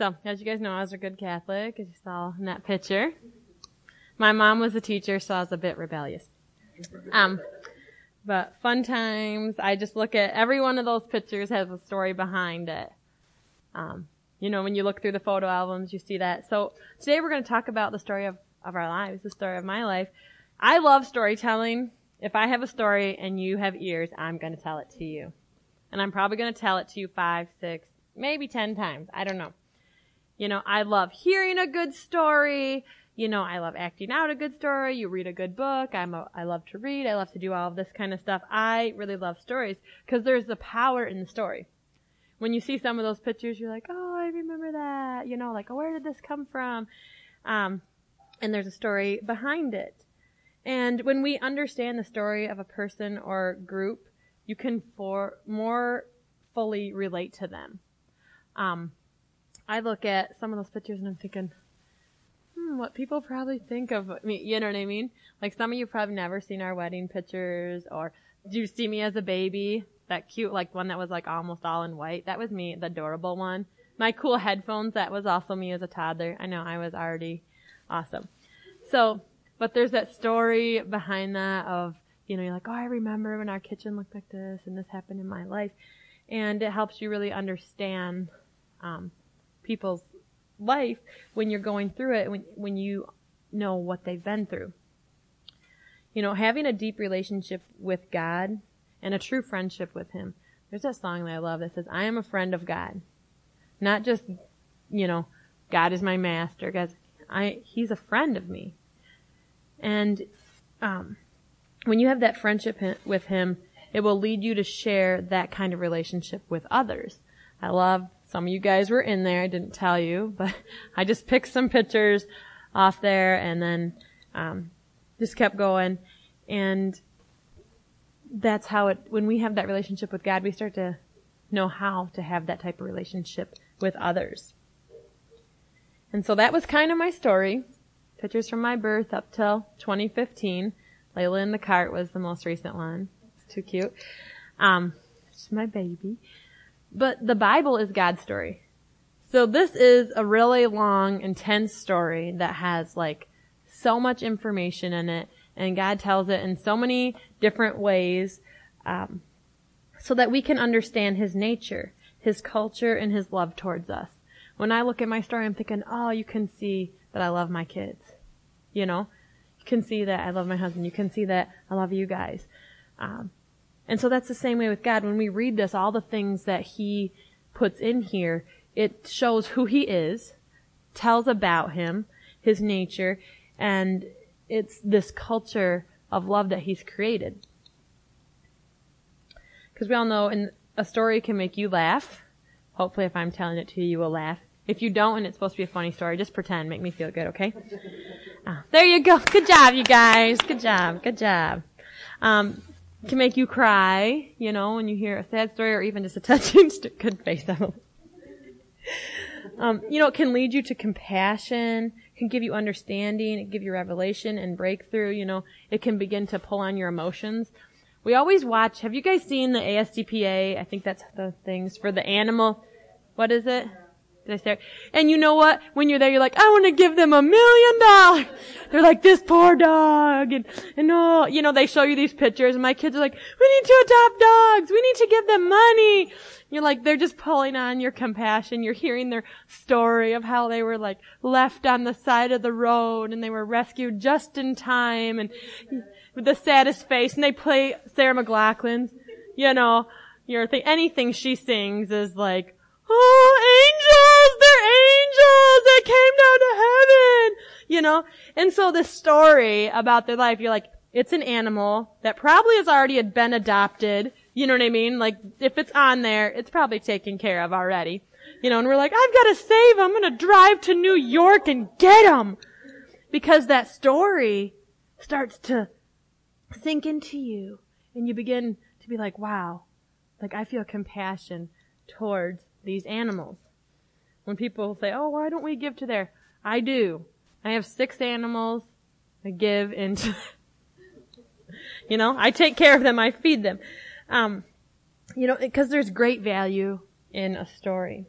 So, as you guys know, I was a good Catholic, as you saw in that picture. My mom was a teacher, so I was a bit rebellious. Um, but fun times. I just look at every one of those pictures has a story behind it. Um, you know, when you look through the photo albums, you see that. So today we're going to talk about the story of, of our lives, the story of my life. I love storytelling. If I have a story and you have ears, I'm going to tell it to you. And I'm probably going to tell it to you five, six, maybe ten times. I don't know. You know, I love hearing a good story. You know, I love acting out a good story. You read a good book. I'm a, I love to read. I love to do all of this kind of stuff. I really love stories because there's the power in the story. When you see some of those pictures, you're like, oh, I remember that. You know, like, oh, where did this come from? Um, and there's a story behind it. And when we understand the story of a person or group, you can for more fully relate to them. Um, I look at some of those pictures and I'm thinking, hmm, what people probably think of me. You know what I mean? Like some of you probably never seen our wedding pictures, or do you see me as a baby? That cute, like one that was like almost all in white. That was me, the adorable one. My cool headphones, that was also me as a toddler. I know I was already awesome. So but there's that story behind that of, you know, you're like, oh, I remember when our kitchen looked like this and this happened in my life. And it helps you really understand, um, people's life when you're going through it, when, when you know what they've been through. You know, having a deep relationship with God and a true friendship with Him. There's that song that I love that says, I am a friend of God. Not just, you know, God is my master. Guys, I, He's a friend of me. And um, when you have that friendship with him, it will lead you to share that kind of relationship with others. I love some of you guys were in there. I didn't tell you, but I just picked some pictures off there and then um, just kept going. And that's how it. When we have that relationship with God, we start to know how to have that type of relationship with others. And so that was kind of my story. Pictures from my birth up till 2015. Layla in the cart was the most recent one. It's too cute. Um, it's my baby. But the Bible is God's story. So this is a really long, intense story that has like so much information in it, and God tells it in so many different ways, um, so that we can understand His nature, His culture, and His love towards us. When I look at my story, I'm thinking, oh, you can see that I love my kids. You know, you can see that I love my husband. You can see that I love you guys. Um, and so that's the same way with God. When we read this, all the things that He puts in here, it shows who He is, tells about Him, His nature, and it's this culture of love that He's created. Because we all know, and a story can make you laugh. Hopefully, if I'm telling it to you, you will laugh. If you don't and it's supposed to be a funny story, just pretend. Make me feel good, okay? Ah, there you go. Good job, you guys. Good job. Good job. Um, can make you cry, you know, when you hear a sad story or even just a touching st- good face. um, you know, it can lead you to compassion, can give you understanding, it give you revelation and breakthrough, you know, it can begin to pull on your emotions. We always watch, have you guys seen the ASPCA? I think that's the things for the animal, what is it? Did I start? And you know what? When you're there, you're like, I want to give them a million dollars. They're like, this poor dog. And, and oh, you know, they show you these pictures and my kids are like, we need to adopt dogs. We need to give them money. You're like, they're just pulling on your compassion. You're hearing their story of how they were like left on the side of the road and they were rescued just in time and with the saddest face and they play Sarah McLachlan's, you know, your thing, anything she sings is like, oh, angels, they're angels that came down to heaven, you know? And so the story about their life, you're like, it's an animal that probably has already been adopted. You know what I mean? Like, if it's on there, it's probably taken care of already. You know, and we're like, I've got to save him. I'm going to drive to New York and get him. Because that story starts to sink into you and you begin to be like, wow, like I feel compassion towards these animals. When people say, oh, why don't we give to there? I do. I have six animals. I give into, you know, I take care of them. I feed them. Um, you know, because there's great value in a story.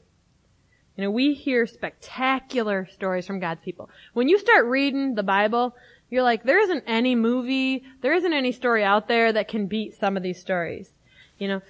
You know, we hear spectacular stories from God's people. When you start reading the Bible, you're like, there isn't any movie, there isn't any story out there that can beat some of these stories. You know,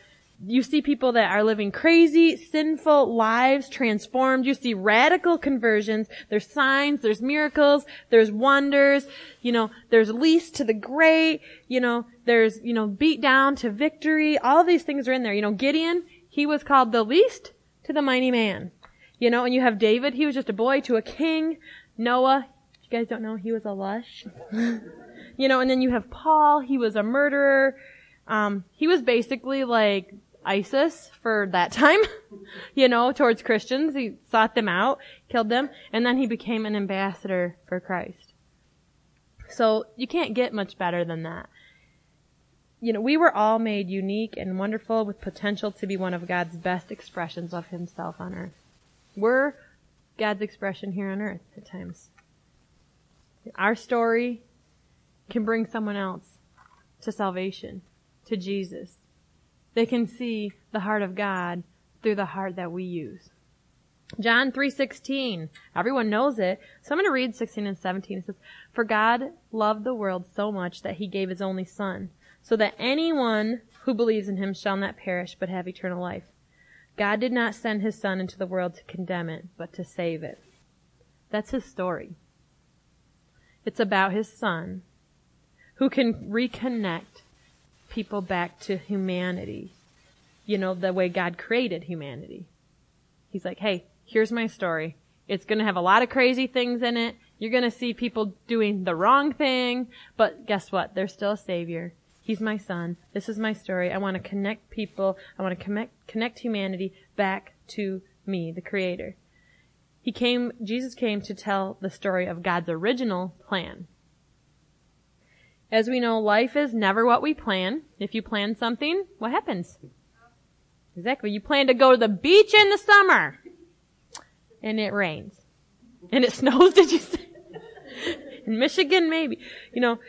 you see people that are living crazy, sinful lives transformed. You see radical conversions. There's signs, there's miracles, there's wonders, you know, there's least to the great, you know, there's, you know, beat down to victory. All these things are in there. You know, Gideon, he was called the least to the mighty man. You know, and you have David, he was just a boy to a king. Noah, you guys don't know, he was a lush. you know, and then you have Paul, he was a murderer. Um, he was basically like ISIS for that time, you know, towards Christians. He sought them out, killed them, and then he became an ambassador for Christ. So you can't get much better than that. You know, we were all made unique and wonderful with potential to be one of God's best expressions of himself on earth. We're God's expression here on earth at times. Our story can bring someone else to salvation, to Jesus. They can see the heart of God through the heart that we use. John 3:16. Everyone knows it. So I'm going to read 16 and 17. It says, "For God loved the world so much that he gave his only son, so that anyone who believes in him shall not perish but have eternal life. God did not send his son into the world to condemn it, but to save it." That's his story. It's about his son who can reconnect people back to humanity. You know, the way God created humanity. He's like, hey, here's my story. It's gonna have a lot of crazy things in it. You're gonna see people doing the wrong thing, but guess what? There's still a savior. He's my son. This is my story. I want to connect people. I want to connect, connect humanity back to me, the creator. He came, Jesus came to tell the story of God's original plan. As we know, life is never what we plan. If you plan something, what happens? Exactly. You plan to go to the beach in the summer. And it rains. And it snows, did you say? in Michigan, maybe. You know,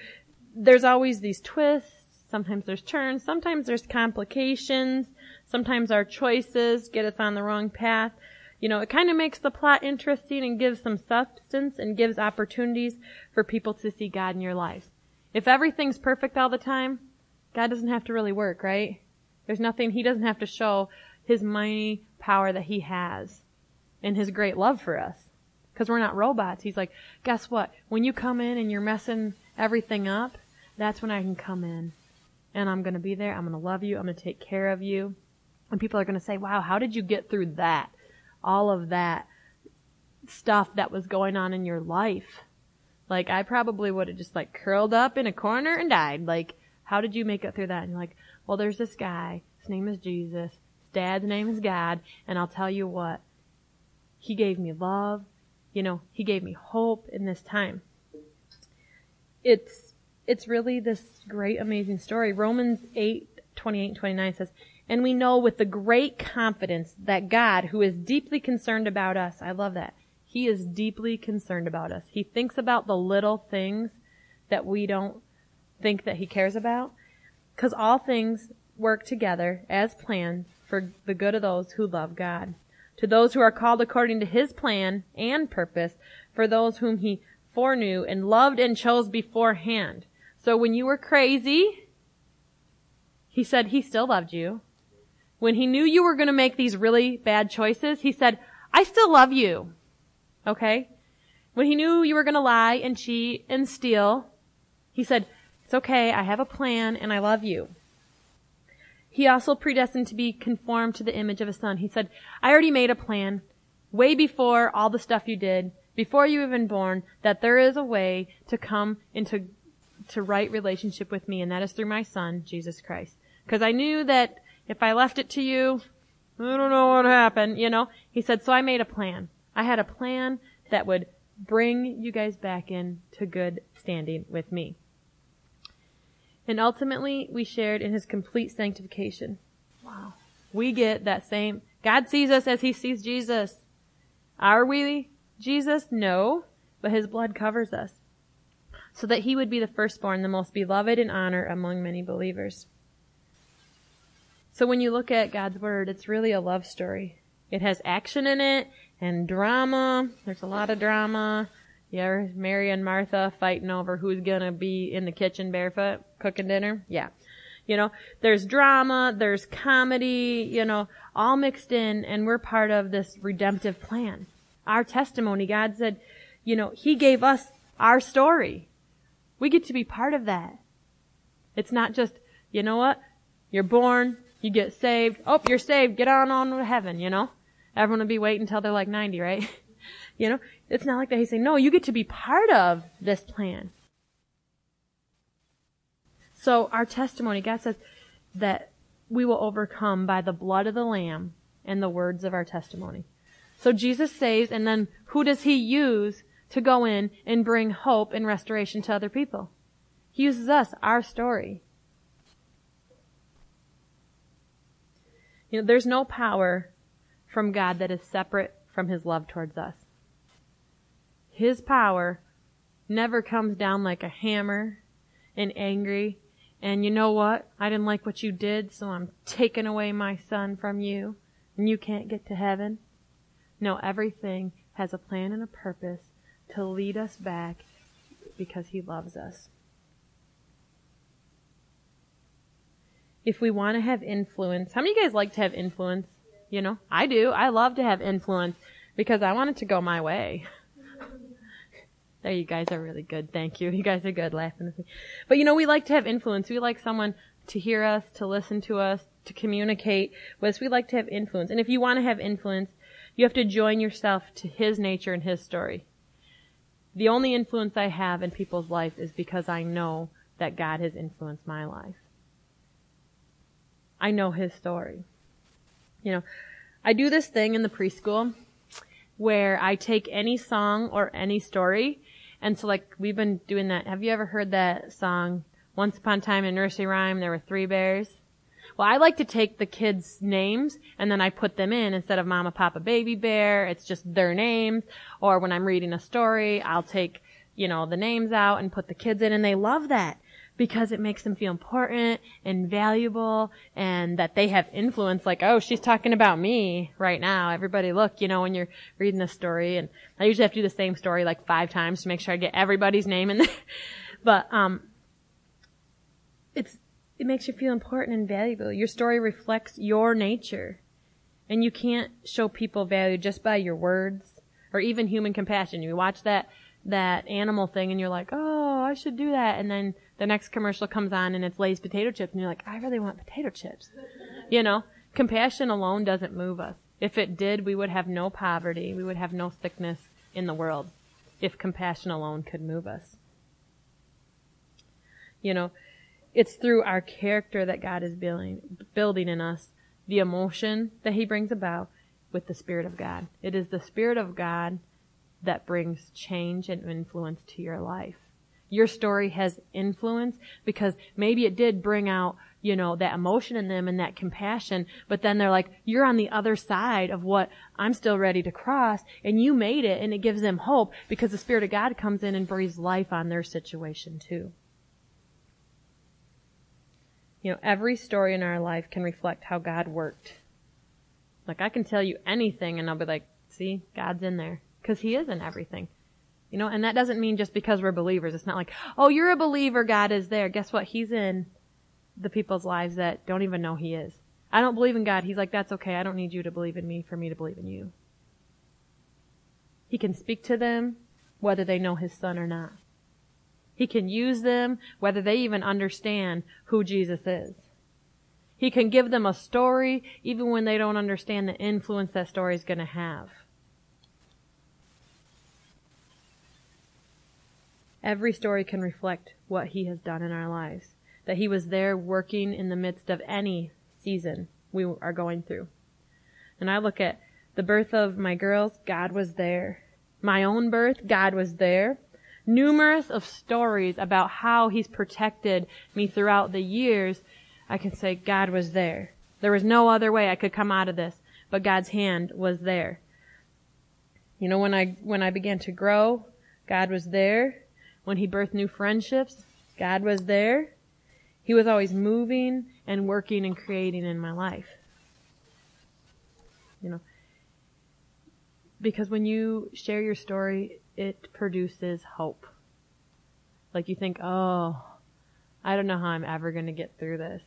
there's always these twists. Sometimes there's turns. Sometimes there's complications. Sometimes our choices get us on the wrong path. You know, it kind of makes the plot interesting and gives some substance and gives opportunities for people to see God in your life. If everything's perfect all the time, God doesn't have to really work, right? There's nothing, He doesn't have to show His mighty power that He has and His great love for us. Cause we're not robots. He's like, guess what? When you come in and you're messing everything up, that's when I can come in. And I'm gonna be there. I'm gonna love you. I'm gonna take care of you. And people are gonna say, wow, how did you get through that? All of that stuff that was going on in your life. Like I probably would have just like curled up in a corner and died. Like, how did you make it through that? And you're like, well, there's this guy. His name is Jesus. His dad's name is God. And I'll tell you what, he gave me love. You know, he gave me hope in this time. It's, it's really this great, amazing story. Romans 8, 28 29 says, and we know with the great confidence that God, who is deeply concerned about us, I love that, he is deeply concerned about us. He thinks about the little things that we don't think that he cares about. Cause all things work together as planned for the good of those who love God. To those who are called according to his plan and purpose, for those whom he foreknew and loved and chose beforehand. So when you were crazy, he said he still loved you. When he knew you were going to make these really bad choices, he said, I still love you. Okay? When he knew you were going to lie and cheat and steal, he said, It's okay, I have a plan and I love you. He also predestined to be conformed to the image of his son. He said, I already made a plan way before all the stuff you did, before you even born, that there is a way to come into to right relationship with me, and that is through my son, Jesus Christ. Because I knew that if I left it to you, I don't know what happened, you know? He said, so I made a plan. I had a plan that would bring you guys back in to good standing with me. And ultimately, we shared in his complete sanctification. Wow. We get that same, God sees us as he sees Jesus. Are we Jesus? No, but his blood covers us. So that he would be the firstborn, the most beloved and honored among many believers. So when you look at God's word, it's really a love story. It has action in it, and drama. There's a lot of drama. Yeah, Mary and Martha fighting over who's gonna be in the kitchen barefoot cooking dinner. Yeah. You know, there's drama, there's comedy, you know, all mixed in and we're part of this redemptive plan. Our testimony, God said, you know, He gave us our story. We get to be part of that. It's not just, you know what? You're born, you get saved. Oh, you're saved. Get on on to heaven, you know? Everyone will be waiting until they're like 90, right? you know? It's not like that. He's saying, no, you get to be part of this plan. So our testimony, God says that we will overcome by the blood of the Lamb and the words of our testimony. So Jesus saves, and then who does he use to go in and bring hope and restoration to other people? He uses us, our story. You know, there's no power from God that is separate from his love towards us. His power never comes down like a hammer and angry and you know what? I didn't like what you did, so I'm taking away my son from you, and you can't get to heaven. No, everything has a plan and a purpose to lead us back because he loves us. If we want to have influence, how many of you guys like to have influence? You know, I do. I love to have influence because I want it to go my way. There, you guys are really good. Thank you. You guys are good laughing with me. But you know, we like to have influence. We like someone to hear us, to listen to us, to communicate with us. We like to have influence. And if you want to have influence, you have to join yourself to his nature and his story. The only influence I have in people's life is because I know that God has influenced my life. I know his story. You know, I do this thing in the preschool where I take any song or any story and so like we've been doing that. Have you ever heard that song? Once upon a time in nursery rhyme, there were three bears. Well, I like to take the kids' names and then I put them in instead of mama, papa, baby bear. It's just their names. Or when I'm reading a story, I'll take, you know, the names out and put the kids in and they love that because it makes them feel important and valuable and that they have influence like, oh, she's talking about me right now. Everybody look, you know, when you're reading the story and I usually have to do the same story like five times to make sure I get everybody's name in there. but, um, it's, it makes you feel important and valuable. Your story reflects your nature. And you can't show people value just by your words or even human compassion. You watch that, that animal thing and you're like, oh, I should do that. And then the next commercial comes on and it's Lay's potato chips and you're like, I really want potato chips. You know, compassion alone doesn't move us. If it did, we would have no poverty. We would have no sickness in the world if compassion alone could move us. You know, it's through our character that God is building, building in us the emotion that he brings about with the Spirit of God. It is the Spirit of God that brings change and influence to your life your story has influence because maybe it did bring out, you know, that emotion in them and that compassion, but then they're like, you're on the other side of what I'm still ready to cross and you made it and it gives them hope because the Spirit of God comes in and breathes life on their situation too. You know, every story in our life can reflect how God worked. Like I can tell you anything and I'll be like, see, God's in there. Cause He is in everything. You know, and that doesn't mean just because we're believers. It's not like, oh, you're a believer, God is there. Guess what? He's in the people's lives that don't even know He is. I don't believe in God. He's like, that's okay. I don't need you to believe in me for me to believe in you. He can speak to them whether they know His Son or not. He can use them whether they even understand who Jesus is. He can give them a story even when they don't understand the influence that story is going to have. Every story can reflect what he has done in our lives. That he was there working in the midst of any season we are going through. And I look at the birth of my girls, God was there. My own birth, God was there. Numerous of stories about how he's protected me throughout the years. I can say God was there. There was no other way I could come out of this, but God's hand was there. You know, when I, when I began to grow, God was there. When he birthed new friendships, God was there. He was always moving and working and creating in my life. You know, Because when you share your story, it produces hope. Like you think, oh, I don't know how I'm ever going to get through this.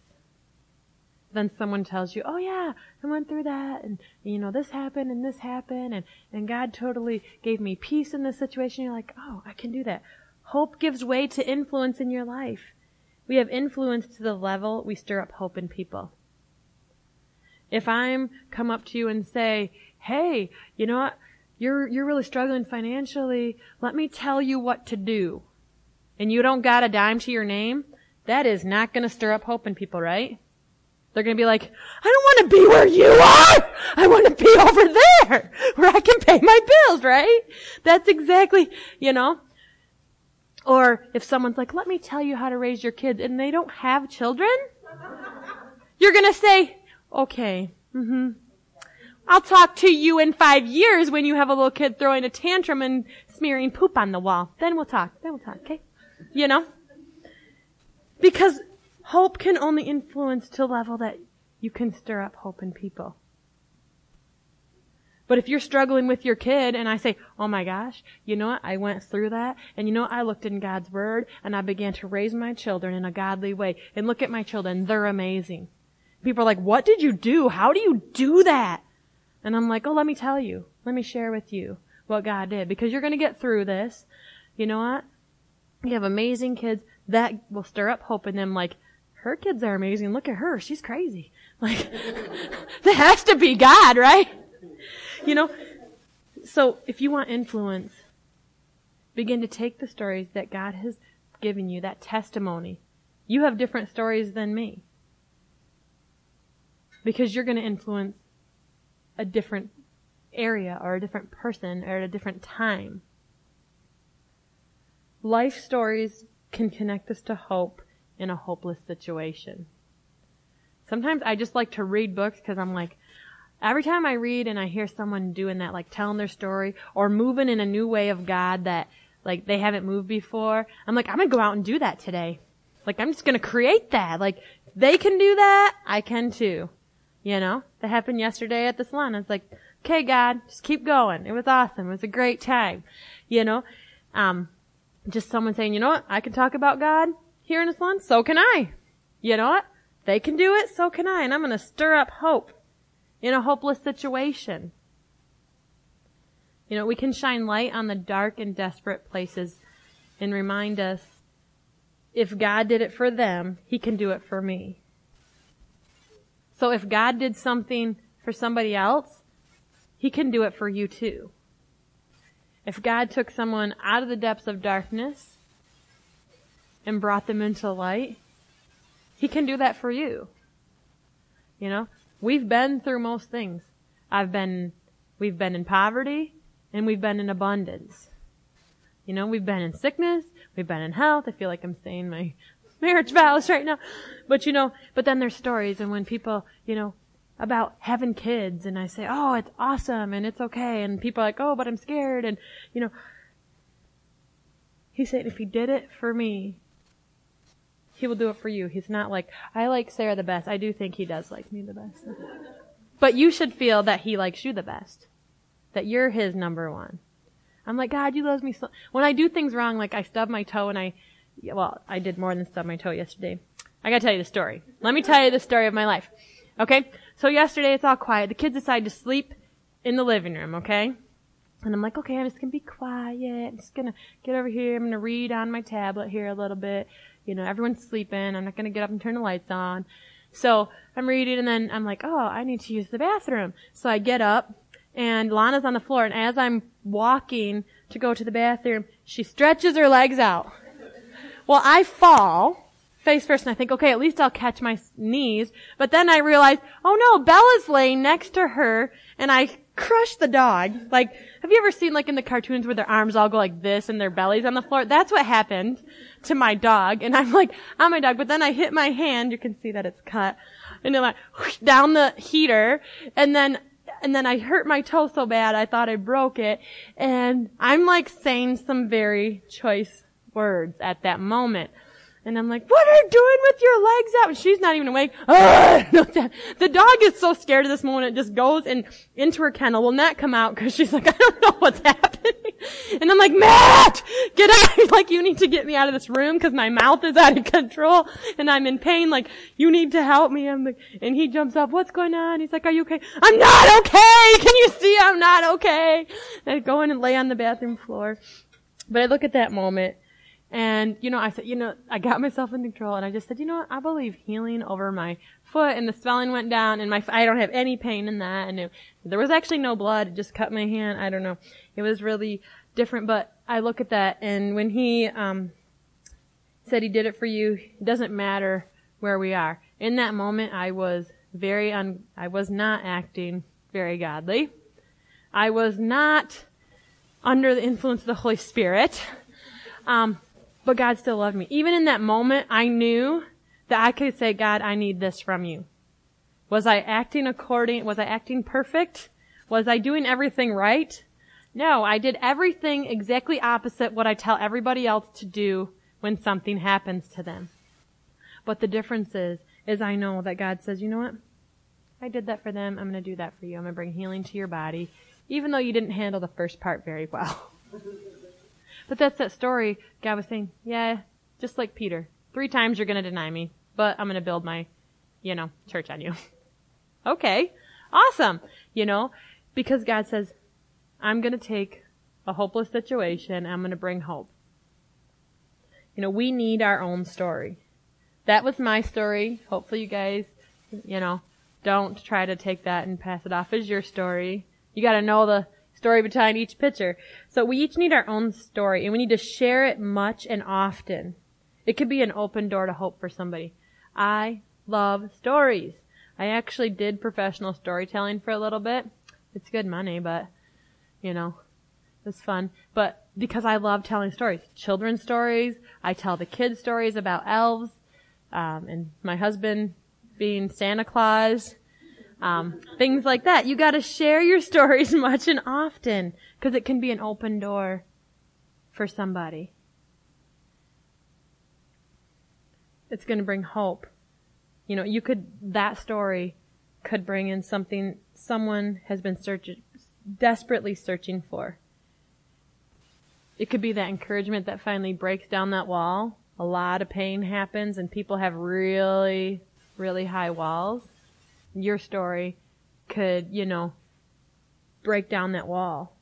Then someone tells you, oh yeah, I went through that and, you know, this happened and this happened and, and God totally gave me peace in this situation. You're like, oh, I can do that. Hope gives way to influence in your life. We have influence to the level we stir up hope in people. If I'm come up to you and say, hey, you know what? You're, you're really struggling financially. Let me tell you what to do. And you don't got a dime to your name. That is not going to stir up hope in people, right? They're going to be like, I don't want to be where you are. I want to be over there where I can pay my bills, right? That's exactly, you know. Or if someone's like, let me tell you how to raise your kids and they don't have children, you're to say, okay, mm-hmm. I'll talk to you in five years when you have a little kid throwing a tantrum and smearing poop on the wall. Then we'll talk. Then we'll talk, okay? You know? Because hope can only influence to a level that you can stir up hope in people. But if you're struggling with your kid and I say, oh my gosh, you know what? I went through that and you know what? I looked in God's word and I began to raise my children in a godly way and look at my children. They're amazing. People are like, what did you do? How do you do that? And I'm like, oh, let me tell you. Let me share with you what God did because you're going to get through this. You know what? You have amazing kids that will stir up hope in them like, her kids are amazing. Look at her. She's crazy. Like, that has to be God, right? You know? So, if you want influence, begin to take the stories that God has given you, that testimony. You have different stories than me. Because you're going to influence a different area or a different person or at a different time. Life stories can connect us to hope in a hopeless situation. Sometimes I just like to read books because I'm like, every time I read and I hear someone doing that, like telling their story or moving in a new way of God that like they haven't moved before, I'm like, I'm gonna go out and do that today. Like I'm just gonna create that. Like they can do that, I can too. You know? That happened yesterday at the salon. I was like, okay God, just keep going. It was awesome. It was a great time. You know? Um, just someone saying, you know what? I can talk about God here in Islam, so can I. You know what? They can do it, so can I. And I'm going to stir up hope in a hopeless situation. You know, we can shine light on the dark and desperate places and remind us if God did it for them, He can do it for me. So if God did something for somebody else, He can do it for you too. If God took someone out of the depths of darkness and brought them into light, He can do that for you. You know, we've been through most things. I've been, we've been in poverty and we've been in abundance. You know, we've been in sickness, we've been in health. I feel like I'm saying my marriage vows right now. But you know, but then there's stories and when people, you know, about having kids and I say, oh, it's awesome and it's okay. And people are like, oh, but I'm scared. And, you know, he said, if he did it for me, he will do it for you. He's not like, I like Sarah the best. I do think he does like me the best. but you should feel that he likes you the best. That you're his number one. I'm like, God, you love me so. When I do things wrong, like I stub my toe and I, well, I did more than stub my toe yesterday. I gotta tell you the story. Let me tell you the story of my life. Okay? So yesterday it's all quiet. The kids decide to sleep in the living room, okay? And I'm like, okay, I'm just gonna be quiet. I'm just gonna get over here. I'm gonna read on my tablet here a little bit. You know, everyone's sleeping. I'm not going to get up and turn the lights on. So I'm reading and then I'm like, oh, I need to use the bathroom. So I get up and Lana's on the floor and as I'm walking to go to the bathroom, she stretches her legs out. Well, I fall face first and I think, okay, at least I'll catch my knees. But then I realize, oh no, Bella's laying next to her and I crush the dog. Like, have you ever seen like in the cartoons where their arms all go like this and their bellies on the floor? That's what happened to my dog. And I'm like, on my dog. But then I hit my hand. You can see that it's cut. And then I whoosh, down the heater. And then, and then I hurt my toe so bad I thought I broke it. And I'm like saying some very choice words at that moment. And I'm like, what are you doing with your legs out? And she's not even awake. the dog is so scared of this moment, it just goes in, into her kennel, will not come out because she's like, I don't know what's happening. And I'm like, Matt, get out. like, you need to get me out of this room because my mouth is out of control and I'm in pain. Like, you need to help me. I'm like, and he jumps up, what's going on? He's like, are you okay? I'm not okay. Can you see I'm not okay? And I go in and lay on the bathroom floor. But I look at that moment and, you know, I said, you know, I got myself in control and I just said, you know what, I believe healing over my foot and the swelling went down and my, I don't have any pain in that and it, there was actually no blood. It just cut my hand. I don't know. It was really different, but I look at that and when he, um, said he did it for you, it doesn't matter where we are. In that moment, I was very un, I was not acting very godly. I was not under the influence of the Holy Spirit. Um, but God still loved me. Even in that moment, I knew that I could say, God, I need this from you. Was I acting according, was I acting perfect? Was I doing everything right? No, I did everything exactly opposite what I tell everybody else to do when something happens to them. But the difference is, is I know that God says, you know what? I did that for them. I'm going to do that for you. I'm going to bring healing to your body, even though you didn't handle the first part very well. But that's that story God was saying, yeah, just like Peter. Three times you're going to deny me, but I'm going to build my, you know, church on you. okay. Awesome. You know, because God says, I'm going to take a hopeless situation. I'm going to bring hope. You know, we need our own story. That was my story. Hopefully you guys, you know, don't try to take that and pass it off as your story. You gotta know the story behind each picture. So we each need our own story and we need to share it much and often. It could be an open door to hope for somebody. I love stories. I actually did professional storytelling for a little bit. It's good money, but you know, it's fun. But because I love telling stories, children's stories, I tell the kids stories about elves, um, and my husband being Santa Claus um, things like that. You got to share your stories much and often because it can be an open door for somebody. It's going to bring hope. You know, you could that story could bring in something someone has been searching desperately searching for. It could be that encouragement that finally breaks down that wall. A lot of pain happens and people have really, really high walls your story could, you know, break down that wall.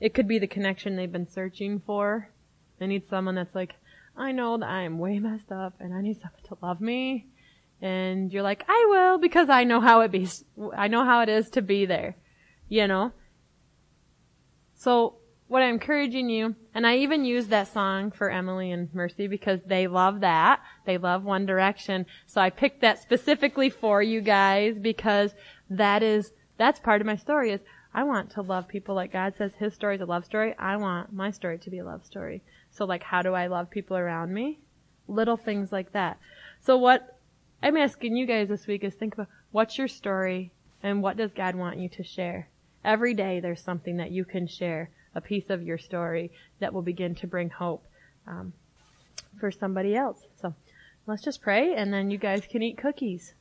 It could be the connection they've been searching for. They need someone that's like, I know that I am way messed up and I need someone to love me. And you're like, I will because I know how it be, I know how it is to be there. You know? So what I'm encouraging you, and I even use that song for Emily and Mercy because they love that. They love One Direction. So I picked that specifically for you guys because that is, that's part of my story is I want to love people like God says his story is a love story. I want my story to be a love story. So like how do I love people around me? Little things like that. So what I'm asking you guys this week is think about what's your story and what does God want you to share? Every day there's something that you can share a piece of your story that will begin to bring hope um, for somebody else. So let's just pray, and then you guys can eat cookies.